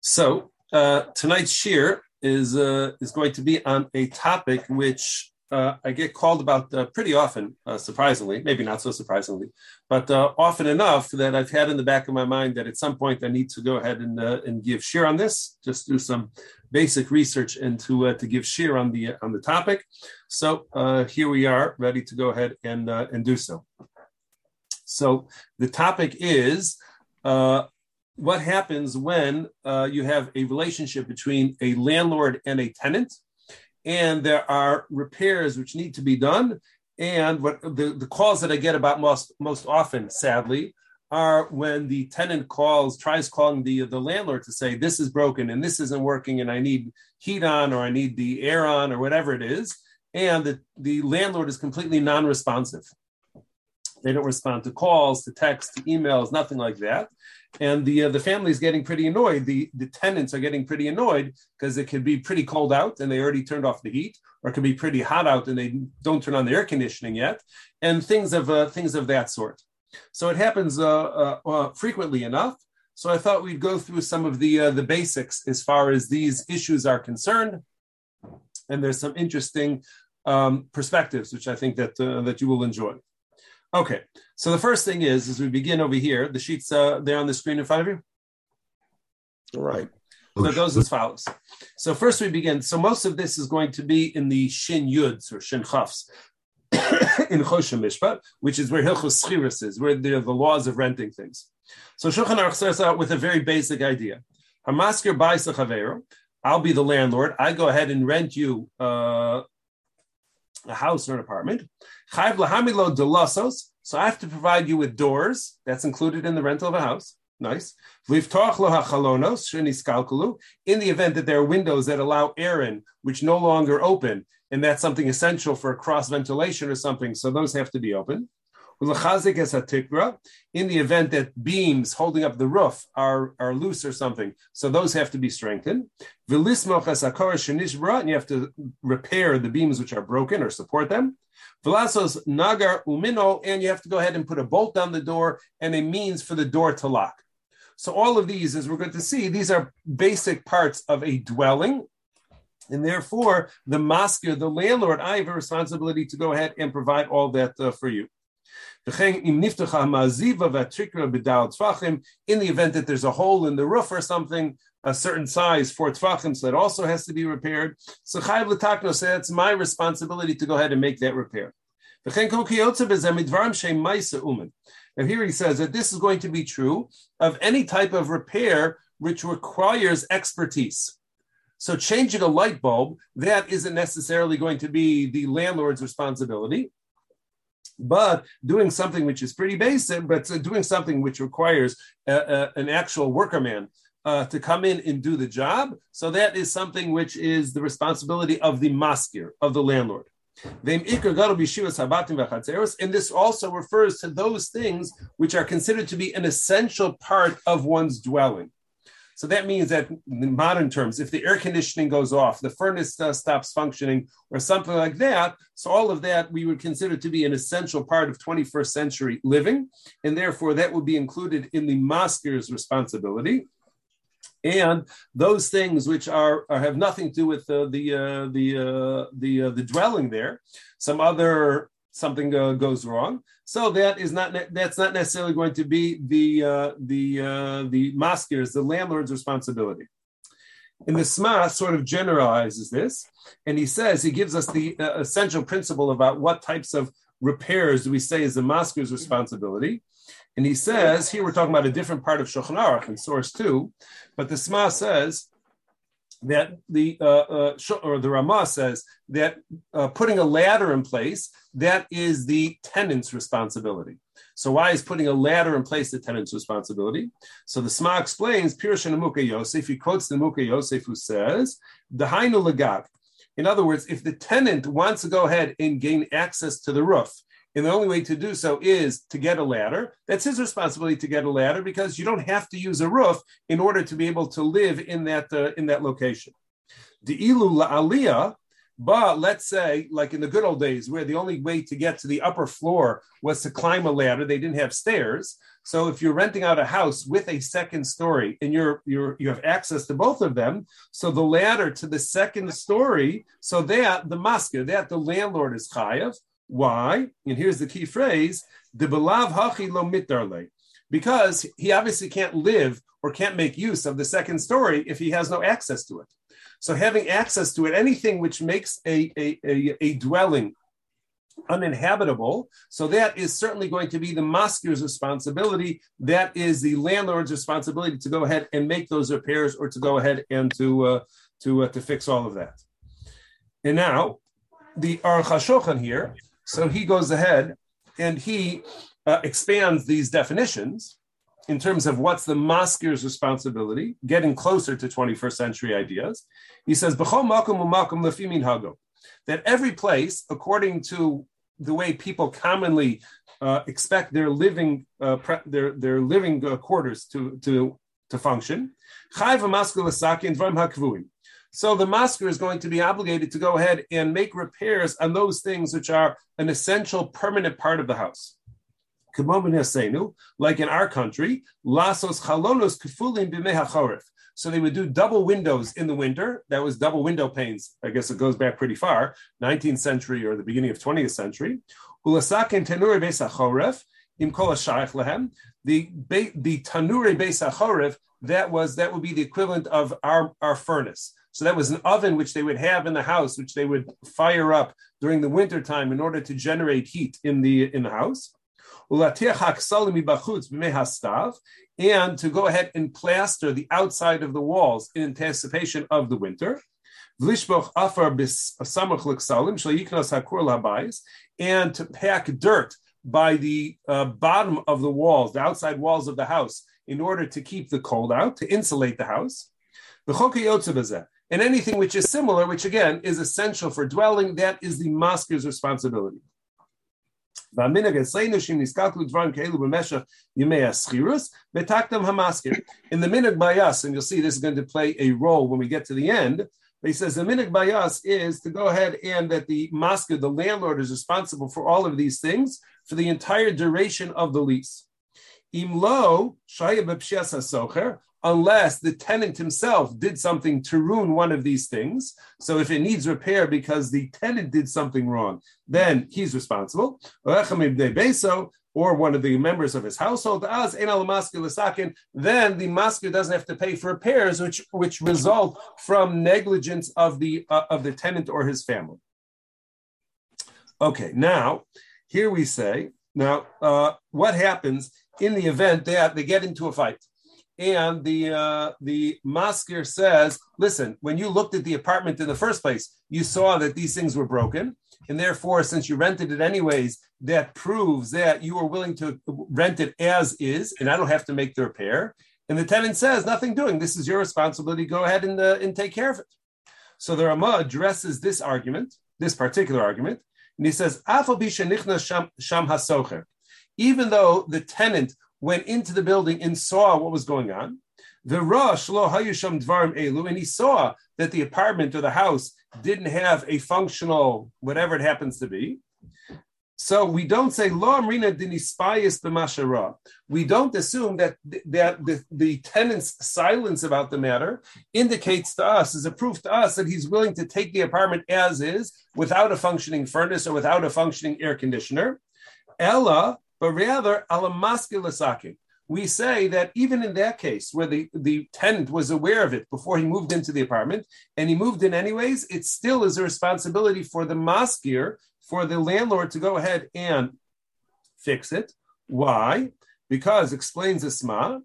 So uh, tonight's shiur is uh, is going to be on a topic which uh, I get called about uh, pretty often, uh, surprisingly, maybe not so surprisingly, but uh, often enough that I've had in the back of my mind that at some point I need to go ahead and and give shiur on this, just do some basic research and to to give shiur on the on the topic. So here we are, ready to go ahead and and do so. So the topic is what happens when uh, you have a relationship between a landlord and a tenant, and there are repairs which need to be done. And what the, the calls that I get about most most often, sadly, are when the tenant calls, tries calling the the landlord to say this is broken and this isn't working, and I need heat on or I need the air on or whatever it is, and the, the landlord is completely non-responsive. They don't respond to calls, to texts, to emails, nothing like that and the uh, the family is getting pretty annoyed. The the tenants are getting pretty annoyed because it could be pretty cold out and they already turned off the heat, or it could be pretty hot out and they don't turn on the air conditioning yet, and things of uh, things of that sort. So it happens uh, uh, uh frequently enough. So I thought we'd go through some of the uh, the basics as far as these issues are concerned, and there's some interesting um, perspectives which I think that that you will enjoy. Okay, so the first thing is, as we begin over here, the sheets uh, there on the screen in front of you. All right. So it goes as follows. So first we begin. So most of this is going to be in the Shin Yuds or Shin Chafs in Choshen Mishpat, which is where Hilchos Schiris is, where there are the laws of renting things. So Shulchan Aruch starts out with a very basic idea. Hamasker Baisa I'll be the landlord. I go ahead and rent you uh, a house or an apartment. So I have to provide you with doors. That's included in the rental of a house. Nice. In the event that there are windows that allow air in, which no longer open, and that's something essential for cross ventilation or something, so those have to be open. In the event that beams holding up the roof are, are loose or something, so those have to be strengthened. And you have to repair the beams which are broken or support them. Nagar umino, and you have to go ahead and put a bolt on the door and a means for the door to lock. So all of these, as we're going to see, these are basic parts of a dwelling. And therefore, the masker, the landlord, I have a responsibility to go ahead and provide all that uh, for you. In the event that there's a hole in the roof or something, a certain size for tfachim, so that also has to be repaired. So Chayiv L'takno said it's my responsibility to go ahead and make that repair. And here he says that this is going to be true of any type of repair which requires expertise. So changing a light bulb, that isn't necessarily going to be the landlord's responsibility. But doing something which is pretty basic, but doing something which requires a, a, an actual workerman uh, to come in and do the job, so that is something which is the responsibility of the maskir, of the landlord. And this also refers to those things which are considered to be an essential part of one's dwelling. So that means that in modern terms, if the air conditioning goes off, the furnace uh, stops functioning, or something like that, so all of that we would consider to be an essential part of 21st century living, and therefore that would be included in the masker's responsibility. And those things which are, are have nothing to do with uh, the uh, the uh, the uh, the dwelling there, some other something uh, goes wrong. So that is not that's not necessarily going to be the uh, the the maskers, the landlord's responsibility. And the Sma sort of generalizes this, and he says he gives us the essential principle about what types of repairs do we say is the masker's responsibility. And he says here we're talking about a different part of Shulchan Aruch in source two, but the Sma says that the uh, uh, or the Rama says that uh, putting a ladder in place that is the tenant's responsibility. So why is putting a ladder in place the tenant's responsibility? So the Sma explains Pirush and Yosef. He quotes the Muka Yosef who says the Hainu. In other words, if the tenant wants to go ahead and gain access to the roof, and the only way to do so is to get a ladder. That's his responsibility to get a ladder because you don't have to use a roof in order to be able to live in that uh, in that location. The ilu la'aliyah, But let's say, like in the good old days, where the only way to get to the upper floor was to climb a ladder, they didn't have stairs. So if you're renting out a house with a second story and you're you're you have access to both of them, so the ladder to the second story, so that the masker, that the landlord is chayav. Why? And here's the key phrase: the belav hachi lo mitarle, because he obviously can't live or can't make use of the second story if he has no access to it. So having access to it, anything which makes a, a, a, a dwelling uninhabitable. So that is certainly going to be the masker's responsibility. That is the landlord's responsibility to go ahead and make those repairs or to go ahead and to uh, to uh, to fix all of that. And now the Aruch HaShulchan here, so he goes ahead and he uh, expands these definitions in terms of what's the masker's responsibility, getting closer to 21st century ideas. He says, that every place, according to the way people commonly uh, expect their living uh, pre- their their living quarters to to to function, so the masker is going to be obligated to go ahead and make repairs on those things which are an essential permanent part of the house like in our country, So they would do double windows in the winter. That was double window panes. I guess it goes back pretty far, 19th century or the beginning of 20th century. The the tanuri beis hachoref that was that would be the equivalent of our our furnace. So that was an oven which they would have in the house, which they would fire up during the winter time in order to generate heat in the in the house and to go ahead and plaster the outside of the walls in anticipation of the winter. And to pack dirt by the uh, bottom of the walls, the outside walls of the house, in order to keep the cold out, to insulate the house. And anything which is similar, which again is essential for dwelling, that is the masker's responsibility. In the minhag by us, and you'll see this is going to play a role when we get to the end. But he says the minhag by us is to go ahead and that the masker, the landlord, is responsible for all of these things for the entire duration of the lease. Unless the tenant himself did something to ruin one of these things. So if it needs repair because the tenant did something wrong, then he's responsible. Or one of the members of his household, then the masker doesn't have to pay for repairs, which which result from negligence of the uh, of the tenant or his family. Okay, now here we say now uh, what happens in the event that they get into a fight and the uh, the masker says, "Listen, when you looked at the apartment in the first place, you saw that these things were broken, and therefore, since you rented it anyways, that proves that you are willing to rent it as is, and I don't have to make the repair." And the tenant says, "Nothing doing. This is your responsibility. Go ahead and uh, and take care of it." So the Rama addresses this argument, this particular argument, and he says, Even though the tenant went into the building and saw what was going on. The Rosh lo hayusham dvarim elu, and he saw that the apartment or the house didn't have a functional whatever it happens to be. So we don't say lo amrina dinispayis b'mashara. We don't assume that that the, the tenant's silence about the matter indicates to us, is a proof to us that he's willing to take the apartment as is, without a functioning furnace or without a functioning air conditioner. Ella but rather alamaskilasaki. We say that even in that case, where the, the tenant was aware of it before he moved into the apartment, and he moved in anyways, it still is a responsibility for the maskir, for the landlord to go ahead and fix it. Why? Because explains Isma,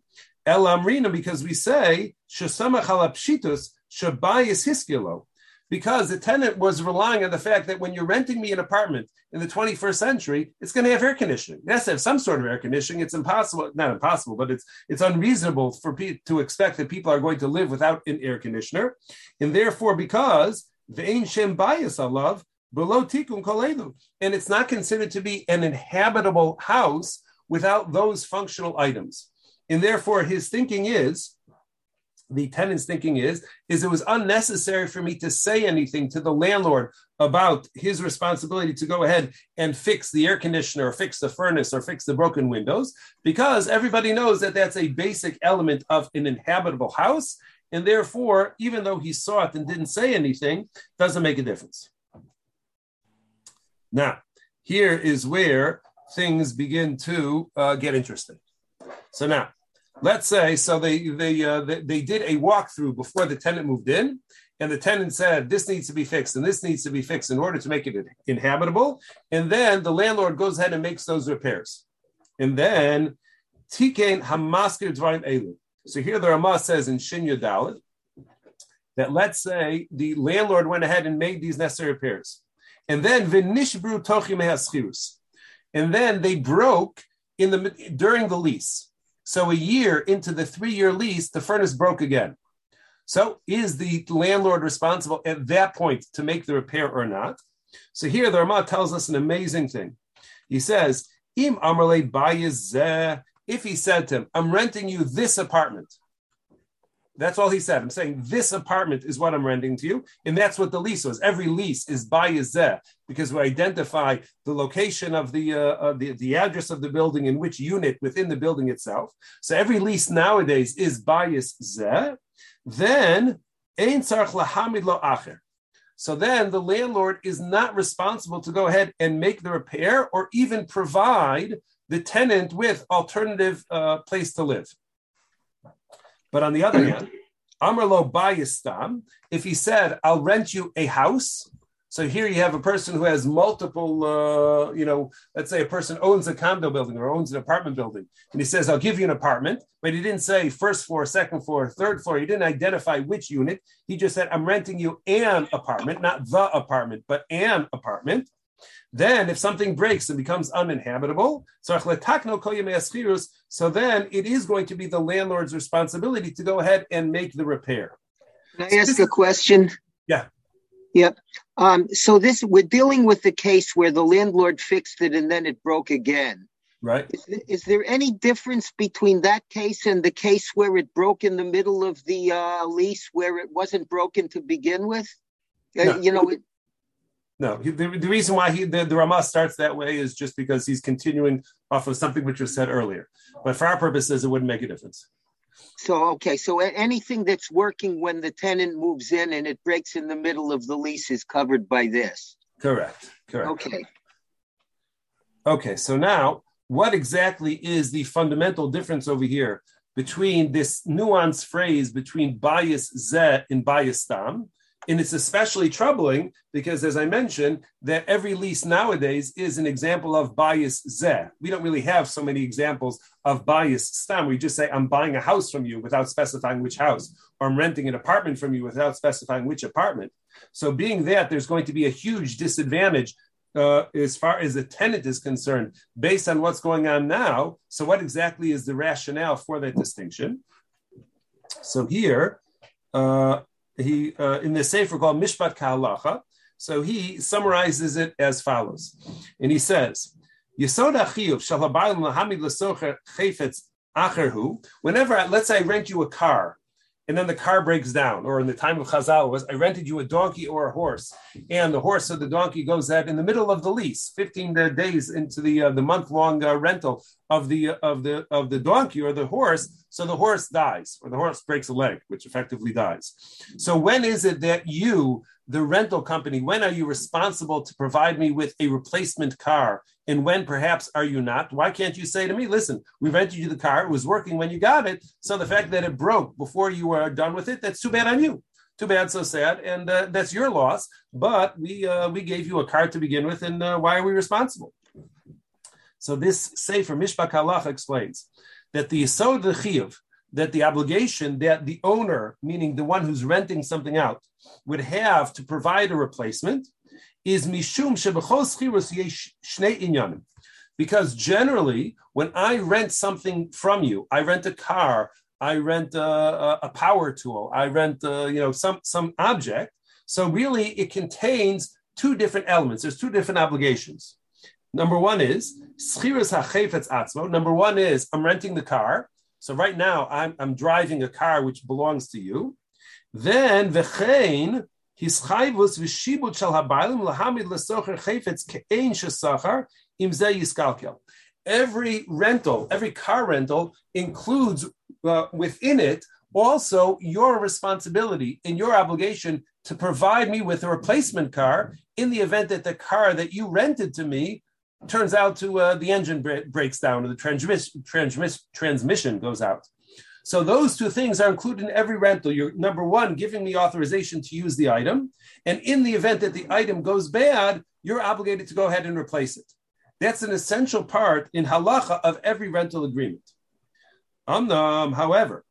El Amrina, because we say Shasama Chalapshitus Shabayis Hiskilo because the tenant was relying on the fact that when you're renting me an apartment in the 21st century, it's going to have air conditioning. It has to have some sort of air conditioning. It's impossible, not impossible, but it's it's unreasonable for people to expect that people are going to live without an air conditioner, and therefore, because the ain ancient bias love below tikkun kolelu, and it's not considered to be an inhabitable house without those functional items, and therefore, his thinking is the tenant's thinking is is it was unnecessary for me to say anything to the landlord about his responsibility to go ahead and fix the air conditioner or fix the furnace or fix the broken windows because everybody knows that that's a basic element of an inhabitable house. And therefore even though he saw it and didn't say anything doesn't make a difference. Now here is where things begin to uh, get interesting. So now let's say so they they, uh, they they did a walkthrough before the tenant moved in and the tenant said this needs to be fixed and this needs to be fixed in order to make it inhabitable. And then the landlord goes ahead and makes those repairs. And then tikain hamaskir dvarim elu. So here the Ramah says in Shinya Dalit that let's say the landlord went ahead and made these necessary repairs. And then vinishbru tochi and then they broke in the during the lease so a year into the three-year lease, the furnace broke again. So is the landlord responsible at that point to make the repair or not? So here the Ramah tells us an amazing thing. He says, Im if he said to him, I'm renting you this apartment, that's all he said. I'm saying this apartment is what I'm renting to you. And that's what the lease was. Every lease is by Yazeh because we identify the location of the, uh, the, the address of the building in which unit within the building itself. So every lease nowadays is by Yazeh. Then, Ein Lahamid Lo Acher. So then the landlord is not responsible to go ahead and make the repair or even provide the tenant with alternative uh, place to live. But on the other hand, Amrlo Bayistam, if he said, I'll rent you a house. So here you have a person who has multiple, uh, you know, let's say a person owns a condo building or owns an apartment building. And he says, I'll give you an apartment. But he didn't say first floor, second floor, third floor. He didn't identify which unit. He just said, I'm renting you an apartment, not the apartment, but an apartment. Then, if something breaks and becomes uninhabitable, so then it is going to be the landlord's responsibility to go ahead and make the repair. Can I ask a question? Yeah. Yep. Um, so this we're dealing with the case where the landlord fixed it and then it broke again. Right. Is, is there any difference between that case and the case where it broke in the middle of the uh, lease, where it wasn't broken to begin with? Uh, no. Uh, you know, it, no, the, the reason why he the, the Ramah starts that way is just because he's continuing off of something which was said earlier. But for our purposes, it wouldn't make a difference. So okay, so anything that's working when the tenant moves in and it breaks in the middle of the lease is covered by this. Correct. Correct. Okay. Okay. So now, what exactly is the fundamental difference over here between this nuanced phrase between bias zeh and bias tam? And it's especially troubling because, as I mentioned, that every lease nowadays is an example of bias zeh. We don't really have so many examples of bias stam. We just say, I'm buying a house from you without specifying which house, or I'm renting an apartment from you without specifying which apartment. So, being that, there's going to be a huge disadvantage uh, as far as the tenant is concerned, based on what's going on now. So, what exactly is the rationale for that distinction? So, here, uh, he uh, in the sefer called Mishpat Kahalacha. So he summarizes it as follows, and he says, "Yesod achiyuv shalabayim lahamid lesocher chayfetz acherhu." Whenever, let's say, I rent you a car, and then the car breaks down, or in the time of Chazal was I rented you a donkey or a horse, and the horse or the donkey goes out in the middle of the lease, fifteen days into the uh, the month long uh, rental of the of the of the donkey or the horse, so the horse dies or the horse breaks a leg, which effectively dies. So when is it that you the rental company, when are you responsible to provide me with a replacement car? And when perhaps are you not? Why can't you say to me, listen, we rented you the car, it was working when you got it. So the fact that it broke before you were done with it, that's too bad on you. Too bad, so sad, and uh, that's your loss. But we uh, we gave you a car to begin with, and uh, why are we responsible? So this Sefer Mishpat Kahalacha explains that the Yisod Chiyuv, that the obligation that the owner, meaning the one who's renting something out, would have to provide a replacement is mishum schirus shnei inyanim. Because generally, when I rent something from you, I rent a car, I rent a, a power tool, I rent a, you know some some object. So really, it contains two different elements. There's two different obligations. Number one is atzmo. Number one is I'm renting the car, So right now I'm, I'm driving a car which belongs to you. Then v'chein his chayvus v'shibut shal habaylim lahamid lesocher chayfetz ke'ein shesachar im zeh yiskalkel. Every rental, every car rental includes uh, within it also your responsibility and your obligation to provide me with a replacement car in the event that the car that you rented to me turns out to uh, the engine breaks down or the transmission transmis- transmission goes out. So those two things are included in every rental. You're number one, giving me authorization to use the item, and in the event that the item goes bad, you're obligated to go ahead and replace it. That's an essential part in halacha of every rental agreement. Um, however,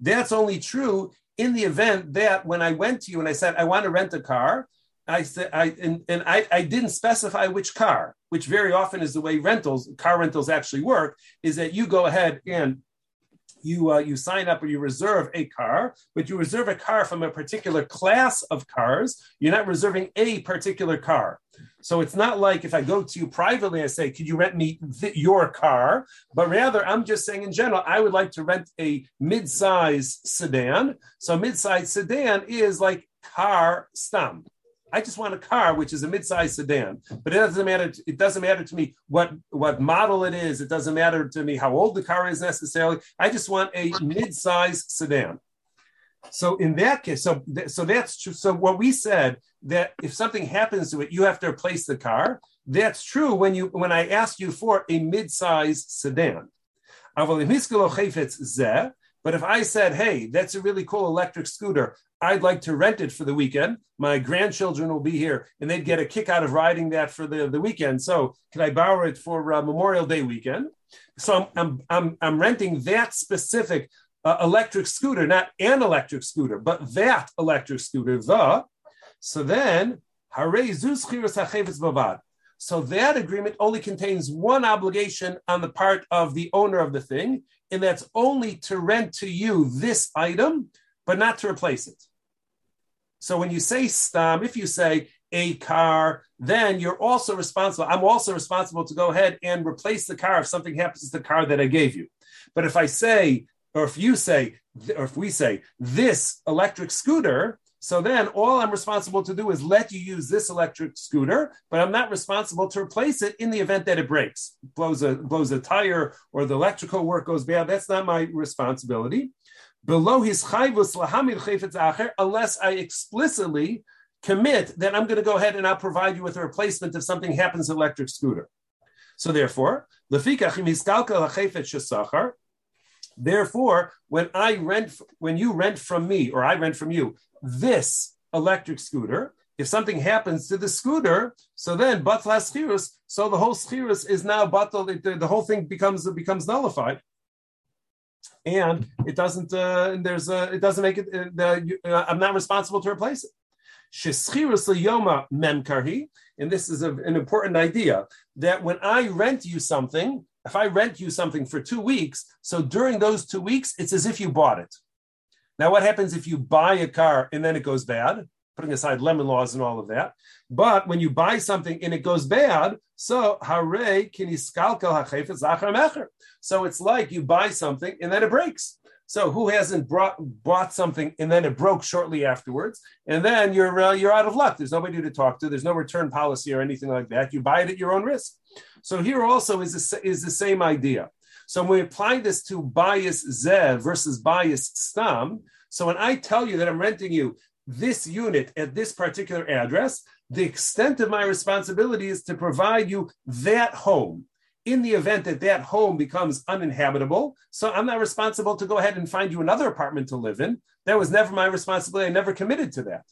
that's only true in the event that when I went to you and I said I want to rent a car, I said I and, and I, I didn't specify which car, which very often is the way rentals, car rentals actually work, is that you go ahead and you uh, you sign up or you reserve a car, but you reserve a car from a particular class of cars. You're not reserving a particular car. So it's not like if I go to you privately, I say, "Could you rent me th- your car?" But rather, I'm just saying in general, I would like to rent a mid-size sedan. So mid-size sedan is like car stam. I just want a car which is a mid-sized sedan, but it doesn't matter. It doesn't matter to me what what model it is. It doesn't matter to me how old the car is necessarily. I just want a mid-sized sedan. So in that case, so so that's true. So what we said that if something happens to it, you have to replace the car. That's true when you when I asked you for a mid-sized sedan. But if I said, hey, that's a really cool electric scooter, I'd like to rent it for the weekend. My grandchildren will be here and they'd get a kick out of riding that for the, the weekend. So can I borrow it for uh, Memorial Day weekend? So I'm, I'm, I'm, I'm renting that specific uh, electric scooter, not an electric scooter, but that electric scooter, the. So then, so that agreement only contains one obligation on the part of the owner of the thing, and that's only to rent to you this item, but not to replace it. So when you say stam, if you say a car, then you're also responsible. I'm also responsible to go ahead and replace the car if something happens to the car that I gave you. But if I say, or if you say, or if we say this electric scooter, so then all I'm responsible to do is let you use this electric scooter, but I'm not responsible to replace it in the event that it breaks, blows a blows a tire or the electrical work goes bad. That's not my responsibility. Below his chayvus acher, unless I explicitly commit that I'm going to go ahead and I'll provide you with a replacement if something happens to electric scooter. So therefore, Therefore, when I rent, when you rent from me or I rent from you, this electric scooter, if something happens to the scooter, so then batla schirus, so the whole schirus is now batal. The, the, whole thing becomes becomes nullified, and it doesn't. Uh, there's a, it doesn't make it. Uh, the, uh, I'm not responsible to replace it. Sheschirus liyoma memkarhi, and this is a, an important idea that when I rent you something, if I rent you something for two weeks, so during those two weeks, it's as if you bought it. Now, what happens if you buy a car and then it goes bad? Putting aside lemon laws and all of that. But when you buy something and it goes bad, so hare So it's like you buy something and then it breaks. So who hasn't brought, bought something and then it broke shortly afterwards, and then you're uh, you're out of luck. There's nobody to talk to. There's no return policy or anything like that. You buy it at your own risk. So here also is is the same idea. So when we apply this to bias zev versus bias stam, so when I tell you that I'm renting you this unit at this particular address, the extent of my responsibility is to provide you that home. In the event that that home becomes uninhabitable, so I'm not responsible to go ahead and find you another apartment to live in. That was never my responsibility. I never committed to that.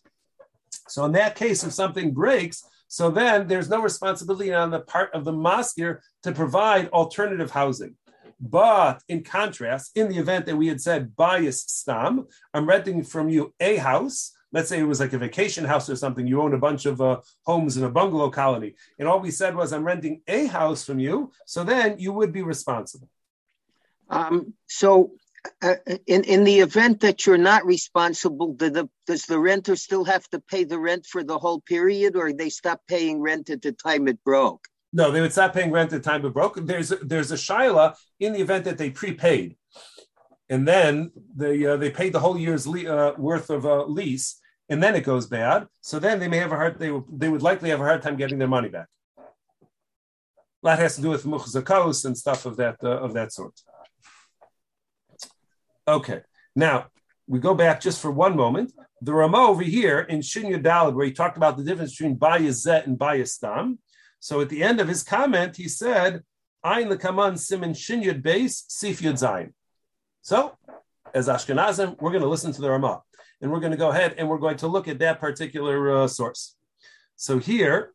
So in that case, if something breaks, so then there's no responsibility on the part of the maskir to provide alternative housing. But in contrast, in the event that we had said bias stam, I'm renting from you a house. Let's say it was like a vacation house or something. You own a bunch of uh, homes in a bungalow colony. And all we said was, I'm renting a house from you. So then you would be responsible. Um, so uh, in in the event that you're not responsible, do the, does the renter still have to pay the rent for the whole period, or they stop paying rent at the time it broke? No, they would stop paying rent at the time of broke. There's a, there's a shaila in the event that they prepaid, and then they uh, they paid the whole year's le- uh, worth of uh, lease, and then it goes bad. So then they may have a hard they they would likely have a hard time getting their money back. That has to do with muchzakos and stuff of that uh, of that sort. Okay, now we go back just for one moment. The Rama over here in Shinya Dalad, where he talked about the difference between Bayazet and Bayastam. So at the end of his comment, he said, Ein lekaman simin Shinyud base sif yud zayin. So, as Ashkenazim, we're going to listen to the Rama, and we're going to go ahead and we're going to look at that particular uh, source. So here,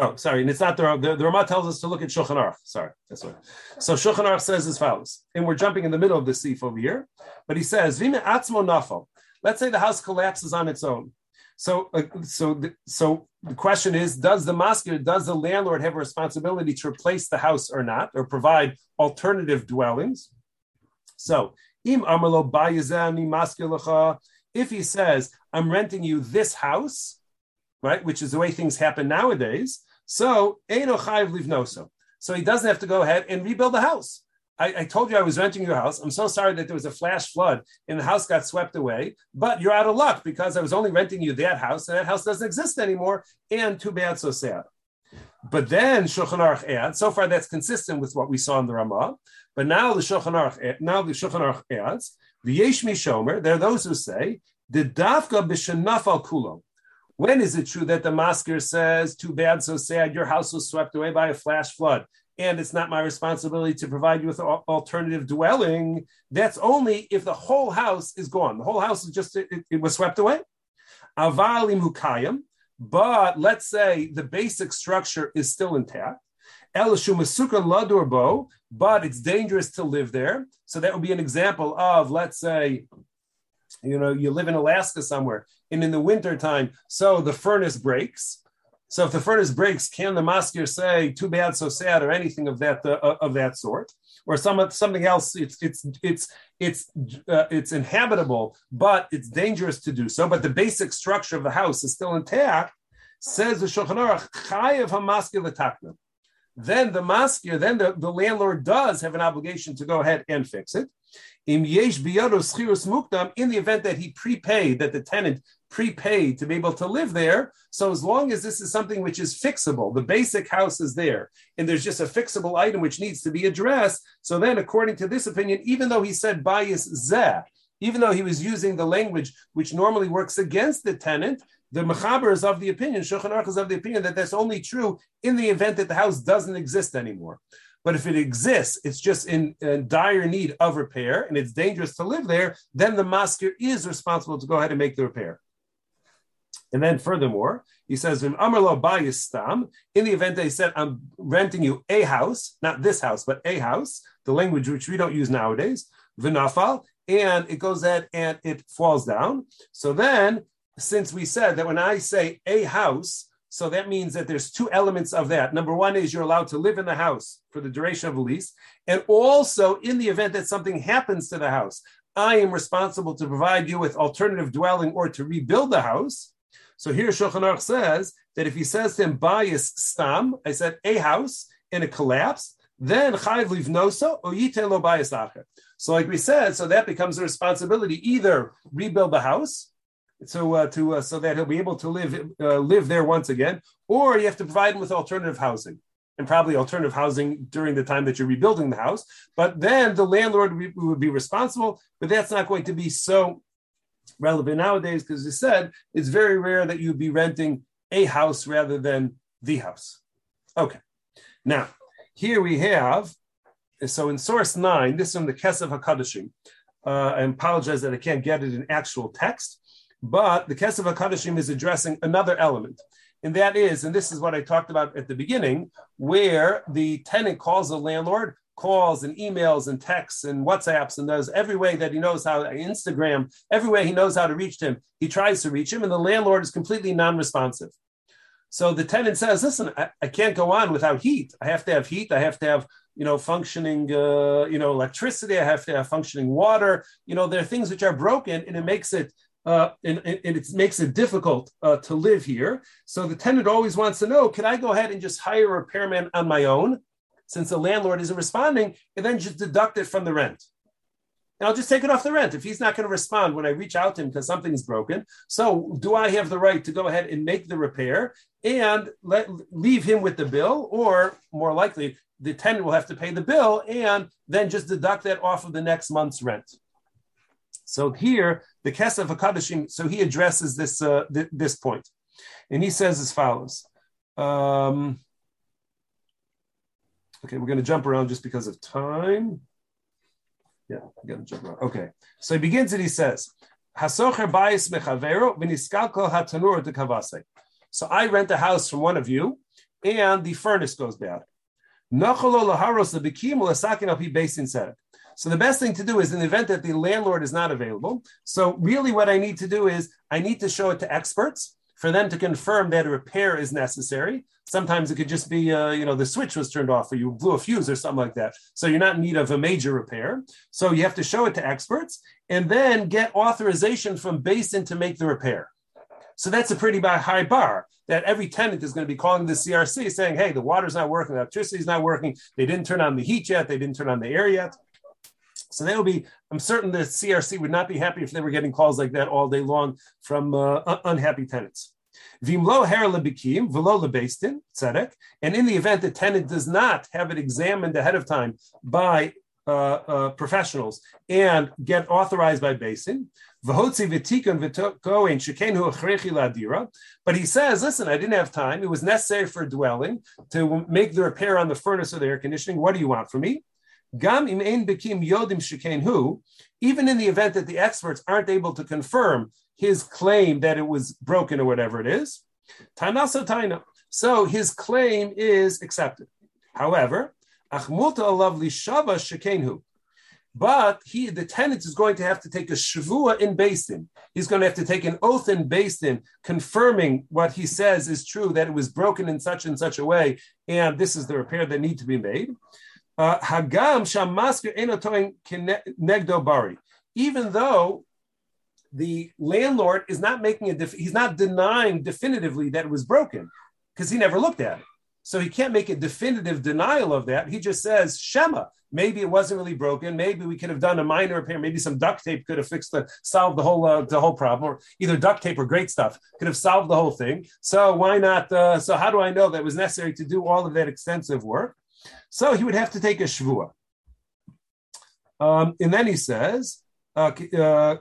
Oh, sorry, and it's not the the, the Ramah tells us to look at Shulchan Aruch. Sorry, that's right. So Shulchan Aruch says as follows, and we're jumping in the middle of the sif over here, but he says Vime Atzmo Nafal. Let's say the house collapses on its own. So, uh, so, the, so the question is: Does the masker, does the landlord have a responsibility to replace the house or not, or provide alternative dwellings? So, im amalo masker If he says, "I'm renting you this house," right, which is the way things happen nowadays, so. So he doesn't have to go ahead and rebuild the house. I, I, told you I was renting your house. I'm so sorry that there was a flash flood and the house got swept away, but you're out of luck because I was only renting you that house and that house doesn't exist anymore. And too bad, so sad. But then Shulchan Aruch adds, so far that's consistent with what we saw in the Ramah. But now the Shulchan Aruch, now the Shulchan Aruch adds, the Yeshmi Shomer, there are those who say, the Dafka b'shenaf al kulo. When is it true that the masker says, too bad, so sad, your house was swept away by a flash flood, and it's not my responsibility to provide you with an alternative dwelling? That's only if the whole house is gone. The whole house is just, it, it was swept away. Avalim hukayim, but let's say the basic structure is still intact. Ladur but it's dangerous to live there. So that would be an example of, let's say, you know, you live in Alaska somewhere and in the winter time, so the furnace breaks. So if the furnace breaks, can the masker say "too bad, so sad" or anything of that uh, of that sort, or some something else? It's it's it's it's uh, it's inhabitable, but it's dangerous to do so. But the basic structure of the house is still intact. Says the Shulchan Aruch, "Chayev hamasker l'takna." Then the masker, then the, the landlord does have an obligation to go ahead and fix it. In the event that he prepaid, that the tenant prepaid to be able to live there. So as long as this is something which is fixable, the basic house is there, and there's just a fixable item which needs to be addressed. So then, according to this opinion, even though he said bias zeh, even though he was using the language which normally works against the tenant, the Mechaber is of the opinion, Shulchan Aruch is of the opinion that that's only true in the event that the house doesn't exist anymore. But if it exists, it's just in, in, dire need of repair and it's dangerous to live there, then the masker is responsible to go ahead and make the repair. And then furthermore, he says, in the event that he said, I'm renting you a house, not this house, but a house, the language which we don't use nowadays, vinafal, and it goes ahead and it falls down. So then, since we said that when I say a house, so that means that there's two elements of that. Number one is you're allowed to live in the house for the duration of a lease. And also, in the event that something happens to the house, I am responsible to provide you with alternative dwelling or to rebuild the house. So here Shulchan Aruch says that if he says to him, bias stam, I said a house in a collapse, then chayv livnoso or yitelo bias acher. So like we said, so that becomes a responsibility, either rebuild the house, so uh, to uh, so that he'll be able to live uh, live there once again, or you have to provide him with alternative housing and probably alternative housing during the time that you're rebuilding the house. But then the landlord would be responsible, but that's not going to be so relevant nowadays because you said it's very rare that you'd be renting a house rather than the house. Okay. Now, here we have, so in source nine, this is from the Kesef HaKadoshim. Uh, I apologize that I can't get it in actual text, but the Kesef HaKadoshim is addressing another element. And that is, and this is what I talked about at the beginning, where the tenant calls the landlord calls and emails and texts and WhatsApps and does every way that he knows how, Instagram, every way he knows how to reach him, he tries to reach him, and the landlord is completely non responsive. So the tenant says, listen, I, I, can't go on without heat. I have to have heat. I have to have, you know, functioning, uh, you know, electricity. I have to have functioning water. You know, there are things which are broken and it makes it uh, and, and, it makes it difficult uh, to live here. So the tenant always wants to know: Can I go ahead and just hire a repairman on my own, since the landlord isn't responding, and then just deduct it from the rent? and I'll just take it off the rent if he's not going to respond when I reach out to him because something's broken. So, do I have the right to go ahead and make the repair and let leave him with the bill, or more likely, the tenant will have to pay the bill and then just deduct that off of the next month's rent? So here, the Kesef HaKadoshim, so he addresses this uh, th- this point, and he says as follows. Um, okay, we're going to jump around just because of time. Yeah, I got to jump around. Okay, so he begins and he says, "Hasocher bayis mechavero hatanur de kavase." So I rent a house from one of you, and the furnace goes said. So the best thing to do is in the event that the landlord is not available. So really, what I need to do is I need to show it to experts for them to confirm that a repair is necessary. Sometimes it could just be, uh, you know, the switch was turned off or you blew a fuse or something like that. So you're not in need of a major repair. So you have to show it to experts and then get authorization from Beis Din to make the repair. So that's a pretty high bar that every tenant is going to be calling the CRC saying, hey, the water's not working, the electricity's not working, they didn't turn on the heat yet, they didn't turn on the air yet. So they will be, I'm certain the CRC would not be happy if they were getting calls like that all day long from uh, unhappy tenants. Vimlo her velo lebastin, tzedek. And in the event the tenant does not have it examined ahead of time by uh, uh, professionals and get authorized by beis din, but he says, listen, I didn't have time. It was necessary for dwelling to make the repair on the furnace or the air conditioning. What do you want from me? Even in the event that the experts aren't able to confirm his claim that it was broken or whatever it is, tanasa taina. So his claim is accepted. However, achmulta alav lishava shekain hu. But he, the tenant, is going to have to take a shavua in Beis Din. He's going to have to take an oath in Beis Din, confirming what he says is true, that it was broken in such and such a way, and this is the repair that need to be made. Uh, Hagam. Even though the landlord is not making a, def- he's not denying definitively that it was broken because he never looked at it. So he can't make a definitive denial of that. He just says, Shema, maybe it wasn't really broken. Maybe we could have done a minor repair. Maybe some duct tape could have fixed the, solved the whole, uh, the whole problem, or either duct tape or great stuff could have solved the whole thing. So why not? Uh, so how do I know that was necessary to do all of that extensive work? So he would have to take a shvua. Um, and then he says, uh, uh.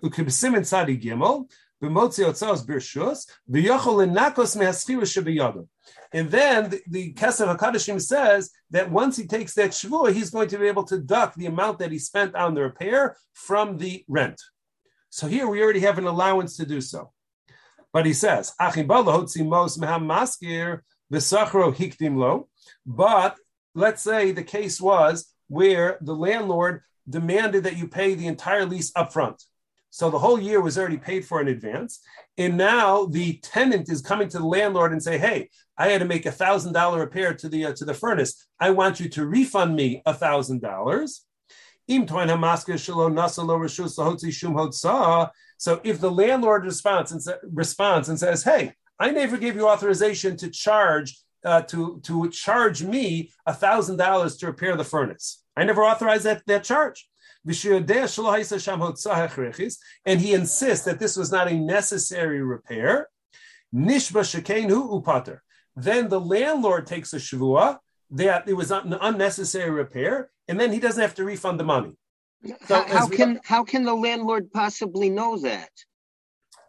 And then the, Kesef HaKadoshim says that once he takes that shvua, he's going to be able to duck the amount that he spent on the repair from the rent. So here we already have an allowance to do so. But he says, But let's say the case was where the landlord demanded that you pay the entire lease upfront. So the whole year was already paid for in advance. And now the tenant is coming to the landlord and say, "Hey, I had to make a thousand dollar repair to the uh, to the furnace. I want you to refund me a thousand dollars." So if the landlord responds and, sa- responds and says, "Hey, I never gave you authorization to charge uh, to to charge me a thousand dollars to repair the furnace. I never authorized that that charge." And he insists that this was not a necessary repair. Nishba shekenu upater. Then the landlord takes a shavua that it was an unnecessary repair, and then he doesn't have to refund the money. So how, how can how can the landlord possibly know that?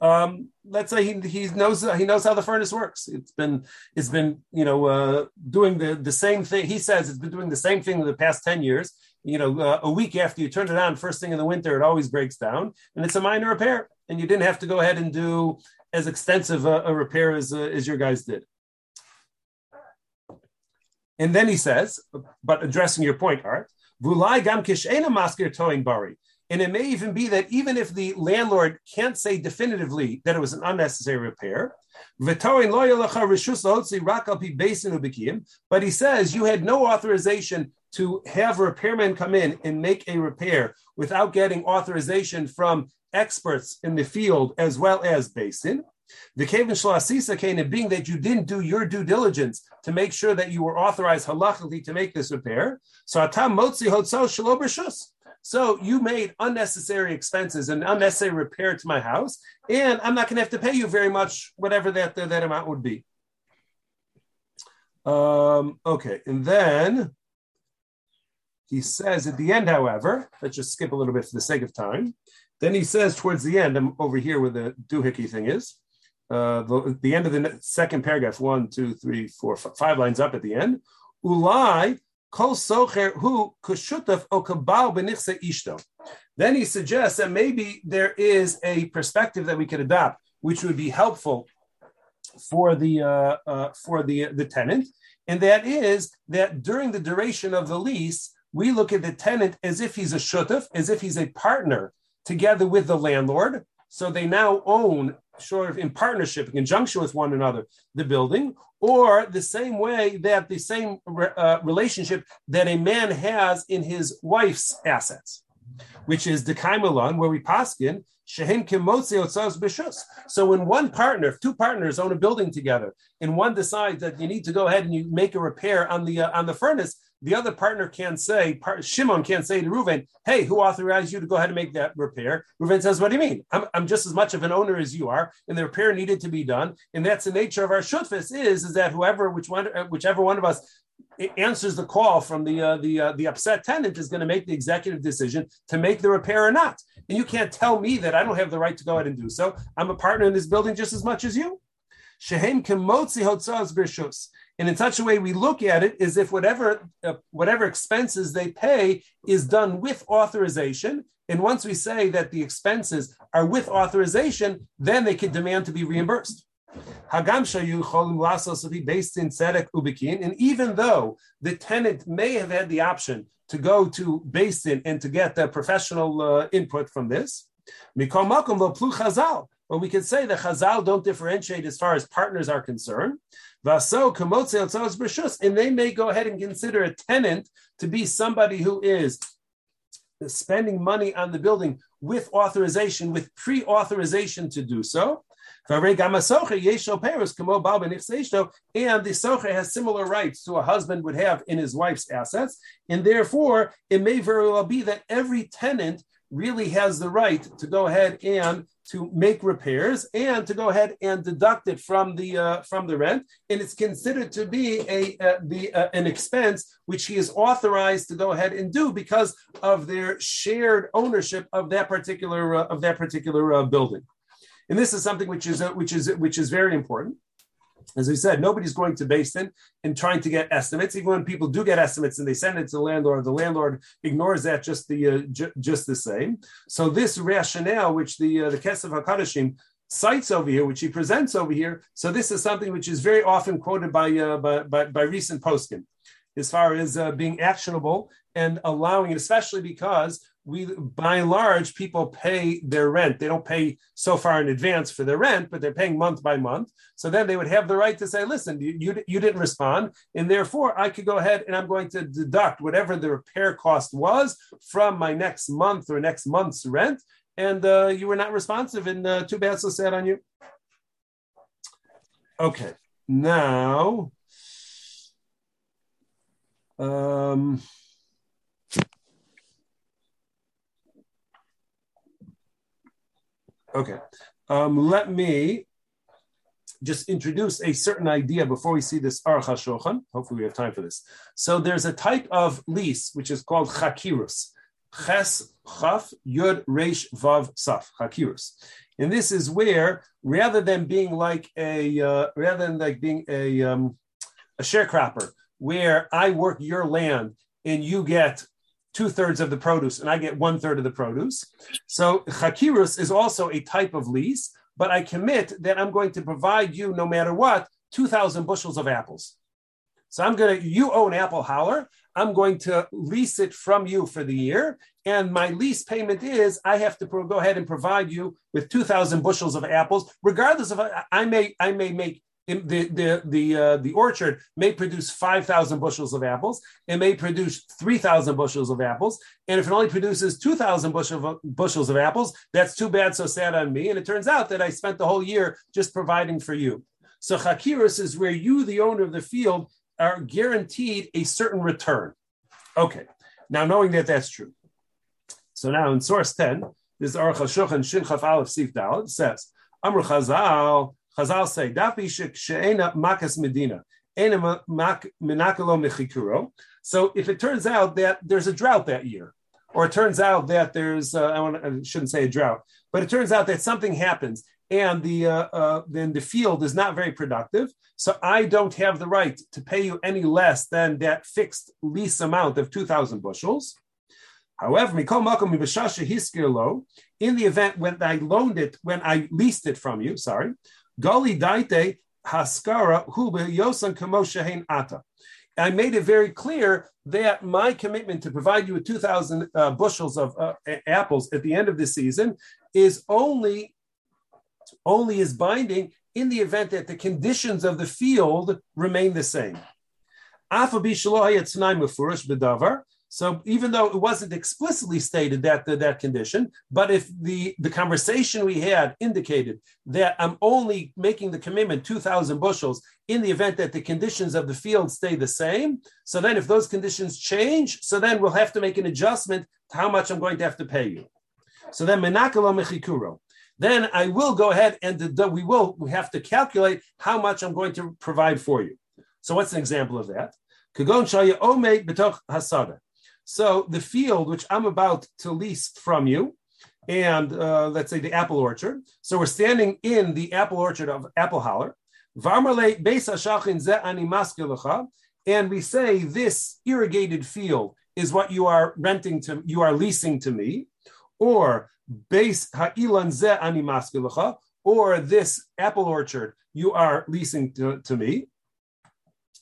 Um, let's say he, he knows he knows how the furnace works. It's been it's been you know uh, doing the the same thing. He says it's been doing the same thing in the past ten years. You know, uh, a week after you turn it on, first thing in the winter, it always breaks down, and it's a minor repair, and you didn't have to go ahead and do as extensive a, a repair as uh, as your guys did. And then he says, but addressing your point, Art, Vulai towing bari And it may even be that even if the landlord can't say definitively that it was an unnecessary repair, but he says you had no authorization to have a repairman come in and make a repair without getting authorization from experts in the field as well as Beis Din. The Kevin Shlasisa being that you didn't do your due diligence to make sure that you were authorized halachically to make this repair. So atam motzi shalobrishus. So you made unnecessary expenses and unnecessary repair to my house, and I'm not going to have to pay you very much, whatever that that amount would be. Um, okay, and then he says at the end, however, let's just skip a little bit for the sake of time. Then he says towards the end, I'm over here where the doohickey thing is. Uh, the, the end of the second paragraph, one, two, three, four, five lines up at the end. Ulai kol socher hu kushutaf okabal benichse ishto. Then he suggests that maybe there is a perspective that we could adopt, which would be helpful for the uh, uh, for the the tenant, and that is that during the duration of the lease, we look at the tenant as if he's a shutaf, as if he's a partner together with the landlord. So they now own, sort of in partnership, in conjunction with one another, the building, or the same way that the same uh, relationship that a man has in his wife's assets, which is the kaimalon, where we paskin shehem bishus. So when one partner, if two partners own a building together, and one decides that you need to go ahead and you make a repair on the uh, on the furnace, the other partner can't say, Shimon can't say to Reuven, hey, who authorized you to go ahead and make that repair? Reuven says, what do you mean? I'm, I'm just as much of an owner as you are, and the repair needed to be done. And that's the nature of our shutfis is, is that whoever, which one, uh, whichever one of us answers the call from the uh, the uh, the upset tenant is going to make the executive decision to make the repair or not. And you can't tell me that I don't have the right to go ahead and do so. I'm a partner in this building just as much as you. Shehem kemotzi hotzaz. And in such a way, we look at it as if whatever uh, whatever expenses they pay is done with authorization. And once we say that the expenses are with authorization, then they can demand to be reimbursed. Based in Ubikin, and even though the tenant may have had the option to go to Beis Din and to get the professional uh, input from this, well, we can say that Chazal don't differentiate as far as partners are concerned. And they may go ahead and consider a tenant to be somebody who is spending money on the building with authorization, with pre-authorization to do so. And the socher has similar rights to a husband would have in his wife's assets, and therefore it may very well be that every tenant really has the right to go ahead and to make repairs and to go ahead and deduct it from the uh, from the rent, and it's considered to be a uh, the uh, an expense which he is authorized to go ahead and do because of their shared ownership of that particular uh, of that particular uh, building. And this is something which is uh, which is which is very important as we said, nobody's going to Beis Din and trying to get estimates. Even when people do get estimates and they send it to the landlord, the landlord ignores that just the uh, ju- just the same. So this rationale, which the uh, the Kesef HaKadoshim cites over here, which he presents over here, so this is something which is very often quoted by uh, by, by, by recent poskim as far as uh, being actionable and allowing it, especially because we by and large people pay their rent. They don't pay so far in advance for their rent but they're paying month by month. So then they would have the right to say listen you, you, you didn't respond and therefore i could go ahead and i'm going to deduct whatever the repair cost was from my next month or next month's rent and uh, you were not responsive and uh, too bad so sad on you. Okay now um, Okay. Um, let me just introduce a certain idea before we see this Aruch HaShulchan. Hopefully, we have time for this. So, there's a type of lease which is called Chakirus. Ches, Chaf, Yud, Reish, Vav, Saf. Chakirus. And this is where, rather than being like a, uh, rather than like being a, um, a sharecropper, where I work your land and you get two thirds of the produce and I get one third of the produce. So chakirus is also a type of lease, but I commit that I'm going to provide you, no matter what, 2,000 bushels of apples. So I'm going to, you own apple holler. I'm going to lease it from you for the year. And my lease payment is I have to go ahead and provide you with 2,000 bushels of apples, regardless of I may I may make the the the uh, the orchard may produce five thousand bushels of apples. It may produce three thousand bushels of apples, and if it only produces two thousand bushel, bushels of apples, that's too bad, so sad on me. And it turns out that I spent the whole year just providing for you. So chakiris is where you, the owner of the field, are guaranteed a certain return. Okay, now knowing that that's true. So now in source ten, this Aruch HaShulchan Shin Chaf Aleph Sif says, Amr Chazal Chazal say, she'ena makas medina, mechikuro. So if it turns out that there's a drought that year, or it turns out that there's, uh, I, want I shouldn't say a drought, but it turns out that something happens and the uh, uh, then the field is not very productive. So I don't have the right to pay you any less than that fixed lease amount of two thousand bushels. However, in the event when I loaned it, when I leased it from you, sorry, Gali daite haskara hube yosan kamoshahin ata. I made it very clear that my commitment to provide you with 2,000 uh, bushels of uh, apples at the end of the season is only, only is binding in the event that the conditions of the field remain the same. So even though it wasn't explicitly stated that the, that condition, but if the, the conversation we had indicated that I'm only making the commitment 2,000 bushels in the event that the conditions of the field stay the same, so then if those conditions change, so then we'll have to make an adjustment to how much I'm going to have to pay you. So then menakalo mechikuro. Then I will go ahead and we will we have to calculate how much I'm going to provide for you. So what's an example of that? Kagon shaya ome betoch hasada. So the field which I'm about to lease from you, and uh, let's say the apple orchard. So we're standing in the apple orchard of Apple Holler. And we say this irrigated field is what you are renting to, you are leasing to me, or base ha'ilan ze ani or this apple orchard you are leasing to, to me.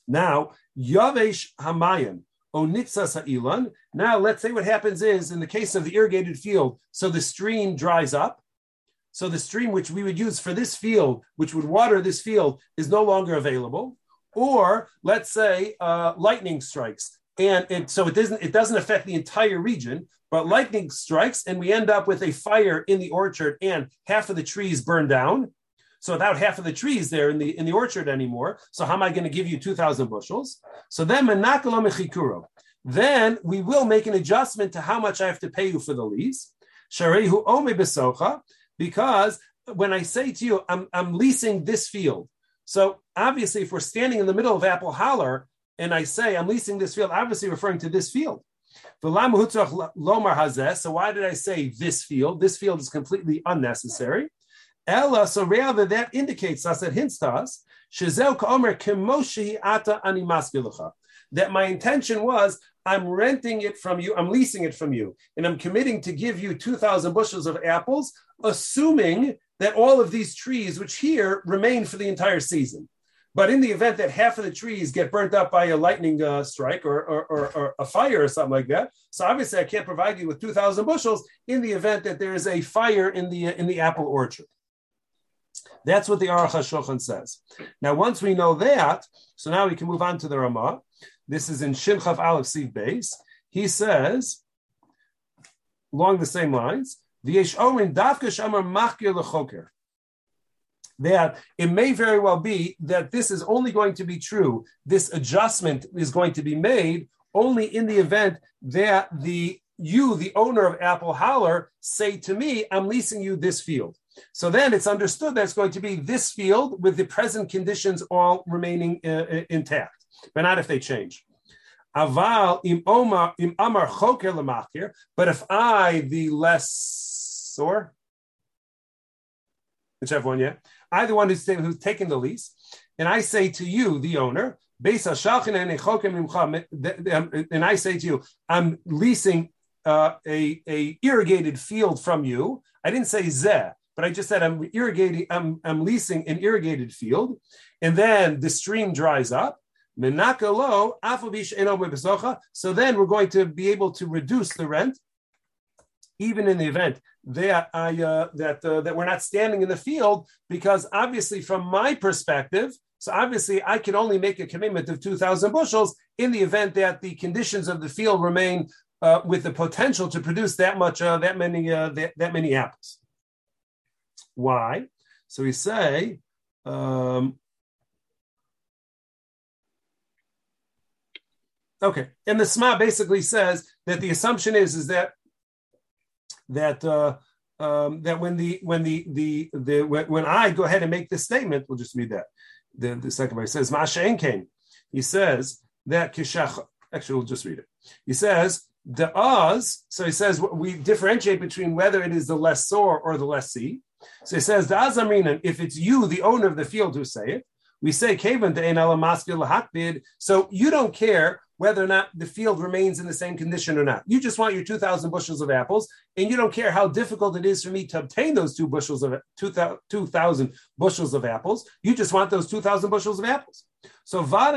Now, Yavesh Hamayan, Onitzas Now, let's say what happens is in the case of the irrigated field, so the stream dries up. So the stream which we would use for this field, which would water this field, is no longer available. Or let's say uh, lightning strikes, and so it doesn't it doesn't affect the entire region, but lightning strikes, and we end up with a fire in the orchard, and half of the trees burn down. So without half of the trees there in the in the orchard anymore, so how am I going to give you two thousand bushels? So then then we will make an adjustment to how much I have to pay you for the lease. Sharehu ome besocha, because when I say to you, I'm, I'm leasing this field. So obviously, if we're standing in the middle of Apple Holler and I say I'm leasing this field, obviously referring to this field. So why did I say this field? This field is completely unnecessary. Ella, so rather that indicates us, it hints to us, that my intention was I'm renting it from you, I'm leasing it from you, and I'm committing to give you 2,000 bushels of apples, assuming that all of these trees, which here remain for the entire season. But in the event that half of the trees get burnt up by a lightning uh, strike or, or, or, or, a fire or something like that, so obviously I can't provide you with 2,000 bushels in the event that there is a fire in the, in the apple orchard. That's what the Aruch HaShulchan says. Now, once we know that, so now we can move on to the Ramah. This is in Shin Chaf Aleph Sif Beis. He says, along the same lines. That it may very well be that this is only going to be true. This adjustment is going to be made only in the event that the you, the owner of Apple Holler, say to me, "I'm leasing you this field." So then it's understood that it's going to be this field with the present conditions all remaining uh, uh intact but not if they change. Aval im amar choker. But if I, the lessor, whichever one, yeah, I, the one who's, who's taking the lease, and I say to you, the owner, and I say to you, I'm leasing uh, a, a irrigated field from you. I didn't say zeh, but I just said I'm irrigating, I'm, I'm leasing an irrigated field, and then the stream dries up. So then we're going to be able to reduce the rent, even in the event that I uh, that uh, that we're not standing in the field, because obviously, from my perspective, so obviously, I can only make a commitment of two thousand bushels in the event that the conditions of the field remain uh, with the potential to produce that much, uh, that many, uh, that, that many apples. Why? So we say. Um, Okay, and the Sma basically says that the assumption is is that that uh, um, that when the when the the the when, I go ahead and make this statement, we'll just read that. The, the second verse says Masha came. He says that kishach. Actually, we'll just read it. He says the Oz. So he says we differentiate between whether it is the lessor or the lessee. So he says the Azamrinan. If it's you, the owner of the field, who say it, we say So you don't care whether or not the field remains in the same condition or not. You just want your 2,000 bushels of apples, and you don't care how difficult it is for me to obtain those two bushels of 2,000 bushels of apples. You just want those 2,000 bushels of apples. So so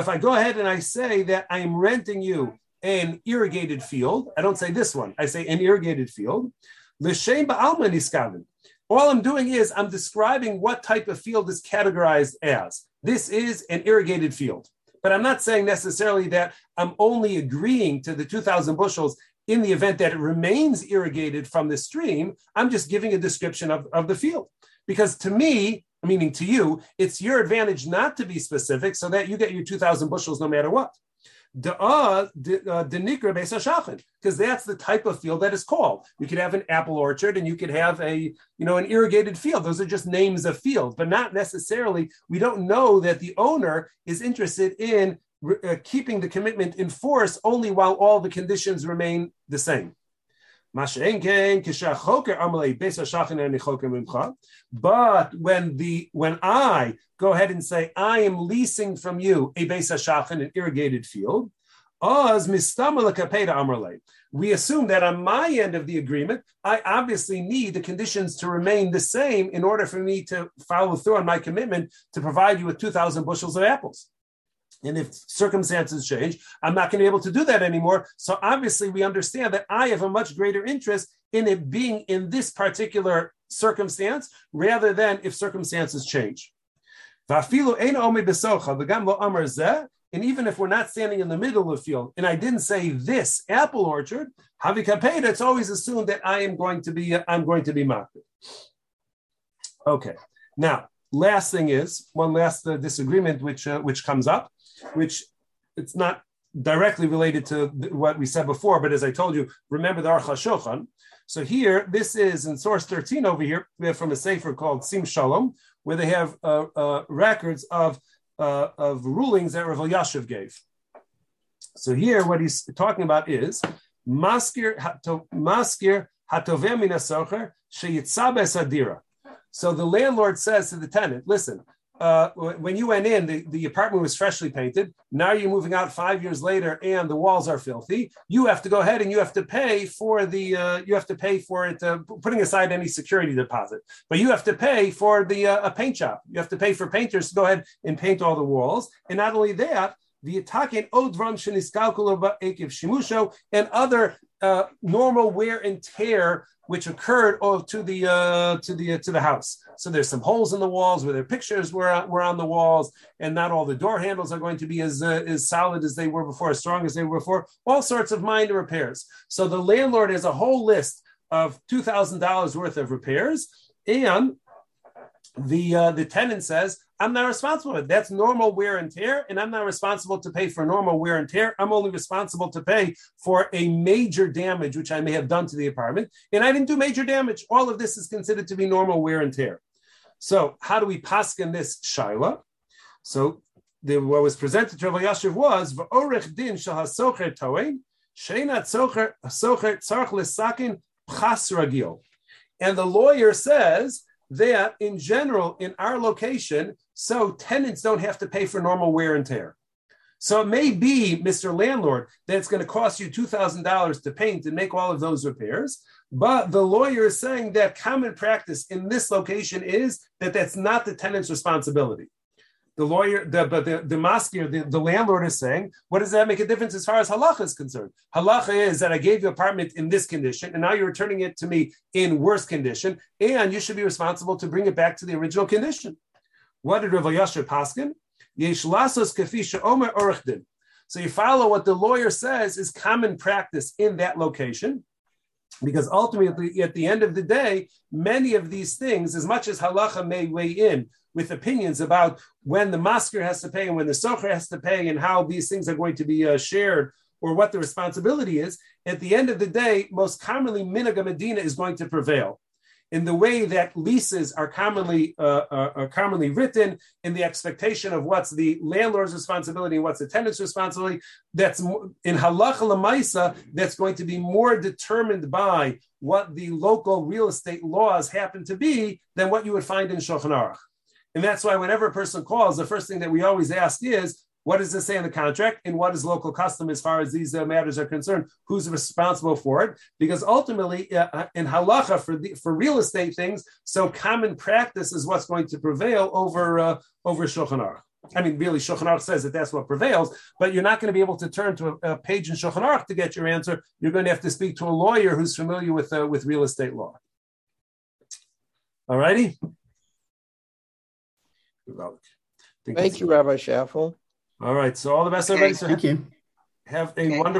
if I go ahead and I say that I am renting you an irrigated field, I don't say this one, I say an irrigated field. All I'm doing is I'm describing what type of field is categorized as. This is an irrigated field. But I'm not saying necessarily that I'm only agreeing to the 2,000 bushels in the event that it remains irrigated from the stream. I'm just giving a description of, of the field. Because to me, meaning to you, it's your advantage not to be specific so that you get your 2,000 bushels no matter what. Uh, because that's the type of field that is called. You could have an apple orchard and you could have a, you know, an irrigated field. Those are just names of fields, but not necessarily. We don't know that the owner is interested in uh, keeping the commitment in force only while all the conditions remain the same. But when the when I go ahead and say I am leasing from you a beis hashachin, an irrigated field, we assume that on my end of the agreement, I obviously need the conditions to remain the same in order for me to follow through on my commitment to provide you with 2,000 bushels of apples. And if circumstances change, I'm not going to be able to do that anymore. So obviously, we understand that I have a much greater interest in it being in this particular circumstance rather than if circumstances change. And even if we're not standing in the middle of the field, and I didn't say this apple orchard, havikapeda, it's always assumed that I am going to be I'm going to be marked. Okay. Now, last thing is one last uh, disagreement which uh, which comes up which it's not directly related to what we said before, but as I told you, remember the HaShulchan. So here, this is in source 13 over here, we have from a sefer called Sim Shalom, where they have uh, uh, records of, uh, of rulings that Rav Yashiv gave. So here, what he's talking about is maskir maskir hatovem adira. So the landlord says to the tenant, listen, uh, when you went in, the, the apartment was freshly painted. Now you're moving out five years later, and the walls are filthy. You have to go ahead and you have to pay for the uh, you have to pay for it, uh, putting aside any security deposit. But you have to pay for the uh, a paint shop. You have to pay for painters to go ahead and paint all the walls. And not only that, the attacking odram sheniskalkulova ekiv shimusho and other uh, normal wear and tear which occurred oh, to the uh, to the uh, to the house. So there's some holes in the walls where their pictures were were on the walls, and not all the door handles are going to be as uh, as solid as they were before, as strong as they were before. All sorts of minor repairs. So the landlord has a whole list of two thousand dollars worth of repairs, and the uh, the tenant says, I'm not responsible for. That's normal wear and tear, and I'm not responsible to pay for normal wear and tear. I'm only responsible to pay for a major damage which I may have done to the apartment, and I didn't do major damage. All of this is considered to be normal wear and tear. So, how do we paskin this shaila? So, the, what was presented to Rav Yashiv was v'orech din shel hasocher toein sheinat socher socher tzarch lesakin pchas ragil, and the lawyer says that in general, in our location, so tenants don't have to pay for normal wear and tear. So it may be, Mr. Landlord, that it's going to cost you $2,000 to paint and make all of those repairs. But the lawyer is saying that common practice in this location is that that's not the tenant's responsibility. The lawyer, the but the, the maskir, the, the landlord is saying, what does that make a difference as far as halacha is concerned? Halacha is that I gave you apartment in this condition, and now you're returning it to me in worse condition, and you should be responsible to bring it back to the original condition. What did Rav Yasher Paskin? Kafisha omer. So you follow what the lawyer says is common practice in that location, because ultimately, at the end of the day, many of these things, as much as halacha may weigh in with opinions about when the maskir has to pay and when the socher has to pay and how these things are going to be uh, shared or what the responsibility is, at the end of the day, most commonly, Minaga Medina is going to prevail in the way that leases are commonly uh, are, uh, are, commonly written in the expectation of what's the landlord's responsibility and what's the tenant's responsibility. That's in halacha lemaisa. That's going to be more determined by what the local real estate laws happen to be than what you would find in Shulchan Aruch. And that's why whenever a person calls, the first thing that we always ask is, what does it say in the contract and what is local custom as far as these uh, matters are concerned? Who's responsible for it? Because ultimately, uh, uh, in halacha for the, for real estate things, so common practice is what's going to prevail over uh, over Shulchan Aruch. I mean, really, Shulchan Aruch says that that's what prevails, but you're not going to be able to turn to a, a, page in Shulchan Aruch to get your answer. You're going to have to speak to a lawyer who's familiar with uh, with real estate law. All righty. Thank you, Rabbi Schaffel. All right. So all the best, everybody. Thank you. Have a okay. wonderful.